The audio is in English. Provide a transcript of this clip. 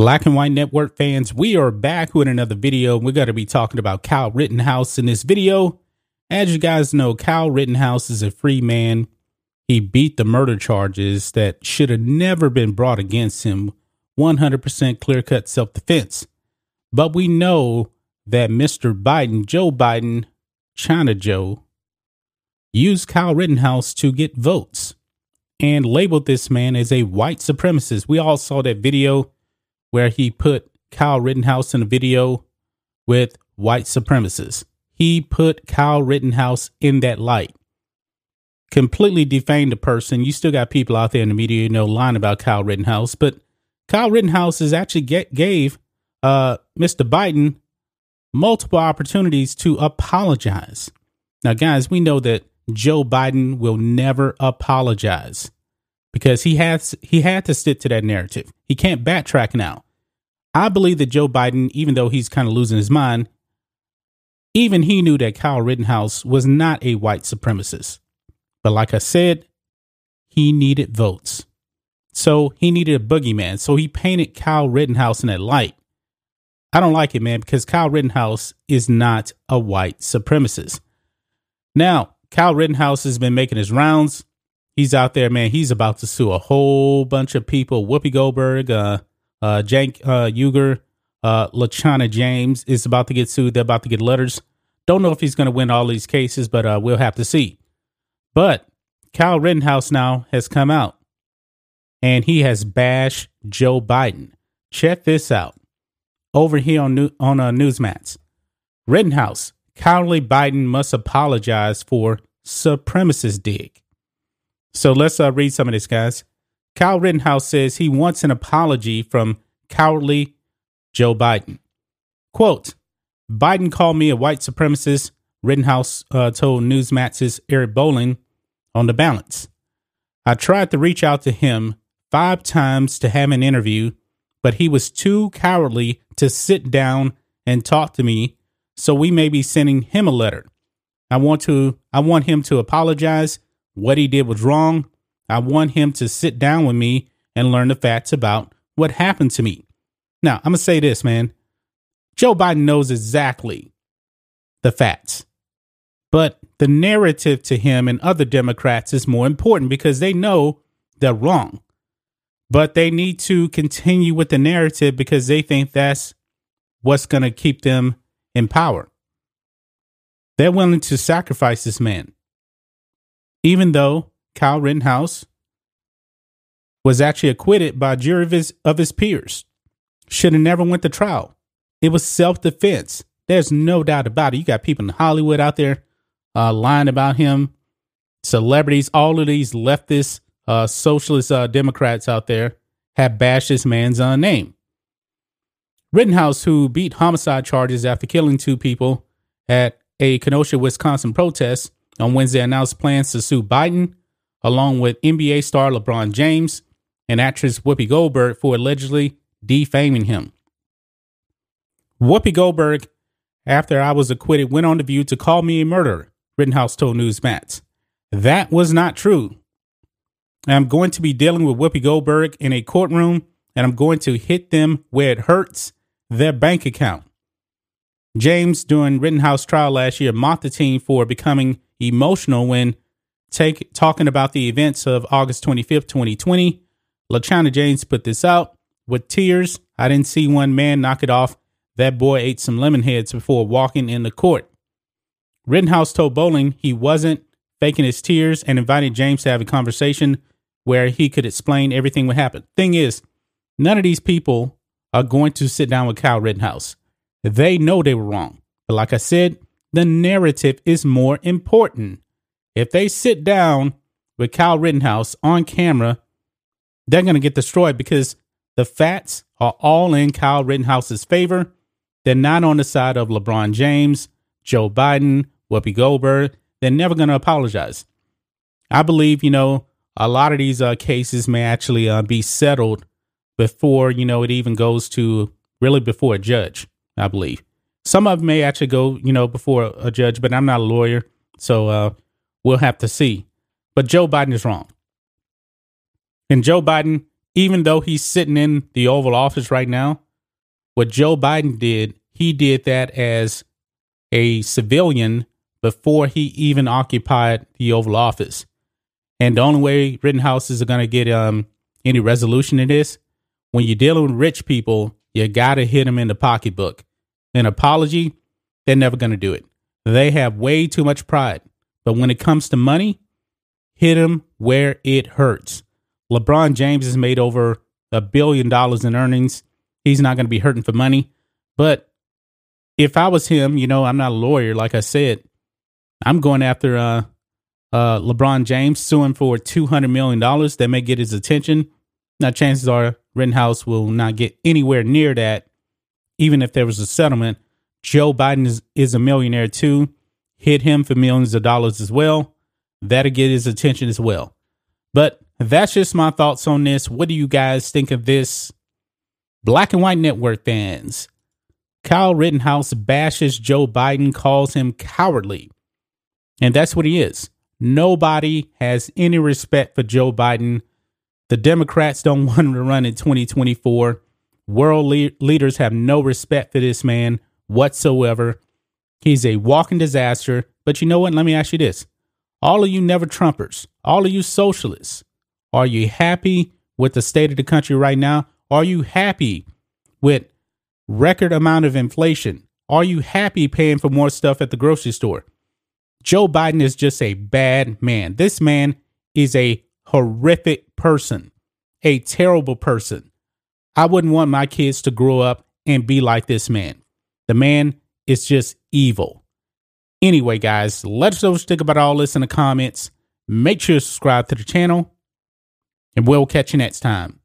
Black and White Network fans, we are back with another video. We're going to be talking about Kyle Rittenhouse in this video. As you guys know, Kyle Rittenhouse is a free man. He beat the murder charges that should have never been brought against him. 100% clear cut self defense. But we know that Mr. Biden, Joe Biden, China Joe, used Kyle Rittenhouse to get votes and labeled this man as a white supremacist. We all saw that video where he put Kyle Rittenhouse in a video with white supremacists. He put Kyle Rittenhouse in that light. Completely defamed the person. You still got people out there in the media, you know, lying about Kyle Rittenhouse, but Kyle Rittenhouse is actually get, gave uh, Mr. Biden multiple opportunities to apologize. Now, guys, we know that Joe Biden will never apologize because he has he had to stick to that narrative. He can't backtrack now. I believe that Joe Biden, even though he's kind of losing his mind, even he knew that Kyle Rittenhouse was not a white supremacist. But like I said, he needed votes. So he needed a boogeyman. So he painted Kyle Rittenhouse in that light. I don't like it, man, because Kyle Rittenhouse is not a white supremacist. Now, Kyle Rittenhouse has been making his rounds he's out there, man. He's about to sue a whole bunch of people. Whoopi Goldberg, uh, uh, Cenk uh, Uygur, uh, LeBron James is about to get sued. They're about to get letters. Don't know if he's going to win all these cases, but uh, we'll have to see. But Kyle Rittenhouse now has come out and he has bashed Joe Biden. Check this out over here on new, on uh, Newsmax. Rittenhouse, cowardly Biden must apologize for supremacist dig. So let's uh, read some of this, guys. Kyle Rittenhouse says he wants an apology from cowardly Joe Biden. Quote Biden called me a white supremacist, Rittenhouse uh, told Newsmax's Eric Bolling on the balance. I tried to reach out to him five times to have an interview, but he was too cowardly to sit down and talk to me, so we may be sending him a letter. I want to I want him to apologize what he did was wrong. I want him to sit down with me and learn the facts about what happened to me. Now, I'm going to say this, man. Joe Biden knows exactly the facts. But the narrative to him and other Democrats is more important because they know they're wrong. But they need to continue with the narrative because they think that's what's going to keep them in power. They're willing to sacrifice this man even though Kyle Rittenhouse was actually acquitted by a jury of his, of his peers. Should have never went to trial. It was self-defense. There's no doubt about it. You got people in Hollywood out there uh, lying about him, celebrities, all of these leftist, uh, socialist uh, Democrats out there have bashed this man's uh, name. Rittenhouse, who beat homicide charges after killing two people at a Kenosha, Wisconsin protest, on Wednesday announced plans to sue Biden, along with NBA star LeBron James and actress Whoopi Goldberg for allegedly defaming him. Whoopi Goldberg, after I was acquitted, went on The View to call me a murderer, Rittenhouse told Newsmax. That was not true. I'm going to be dealing with Whoopi Goldberg in a courtroom, and I'm going to hit them where it hurts their bank account. James, during Rittenhouse trial last year, mocked the team for becoming emotional when take talking about the events of August 25th, 2020. LeBron James put this out with tears. I didn't see one man knock it off. That boy ate some lemon heads before walking in the court. Rittenhouse told Bolling he wasn't faking his tears and invited James to have a conversation where he could explain everything what happened. Thing is, none of these people are going to sit down with Kyle Rittenhouse. They know they were wrong. But like I said, the narrative is more important. If they sit down with Kyle Rittenhouse on camera, they're going to get destroyed because the facts are all in Kyle Rittenhouse's favor. They're not on the side of LeBron James, Joe Biden, Whoopi Goldberg. They're never going to apologize. I believe, you know, a lot of these uh, cases may actually uh, be settled before, you know, it even goes to really before a judge, I believe. Some of them may actually go, you know, before a judge, but I'm not a lawyer. So uh, we'll have to see. But Joe Biden is wrong. And Joe Biden, even though he's sitting in the Oval Office right now, what Joe Biden did, he did that as a civilian before he even occupied the Oval Office. And the only way Rittenhouse is going to get um, any resolution in this, when you're dealing with rich people, you got to hit them in the pocketbook. An apology, they're never going to do it. They have way too much pride. But when it comes to money, hit them where it hurts. LeBron James has made over a billion dollars in earnings. He's not going to be hurting for money. But if I was him, you know, I'm not a lawyer, like I said, I'm going after uh, uh, LeBron James, suing for $200 million. That may get his attention. Now, chances are Rittenhouse will not get anywhere near that, even if there was a settlement. Joe Biden is, is a millionaire too. Hit him for millions of dollars as well. That'll get his attention as well. But that's just my thoughts on this. What do you guys think of this? Black and White Network fans. Kyle Rittenhouse bashes Joe Biden, calls him cowardly. And that's what he is. Nobody has any respect for Joe Biden. The Democrats don't want him to run in 2024. World le- leaders have no respect for this man whatsoever. He's a walking disaster. But you know what? Let me ask you this. All of you never Trumpers, all of you socialists, are you happy with the state of the country right now? Are you happy with record amount of inflation? Are you happy paying for more stuff at the grocery store? Joe Biden is just a bad man. This man is a horrific person, a terrible person. I wouldn't want my kids to grow up and be like this man. The man is just evil. Anyway, guys, let us know what you think about all this in the comments. Make sure to subscribe to the channel, and we'll catch you next time.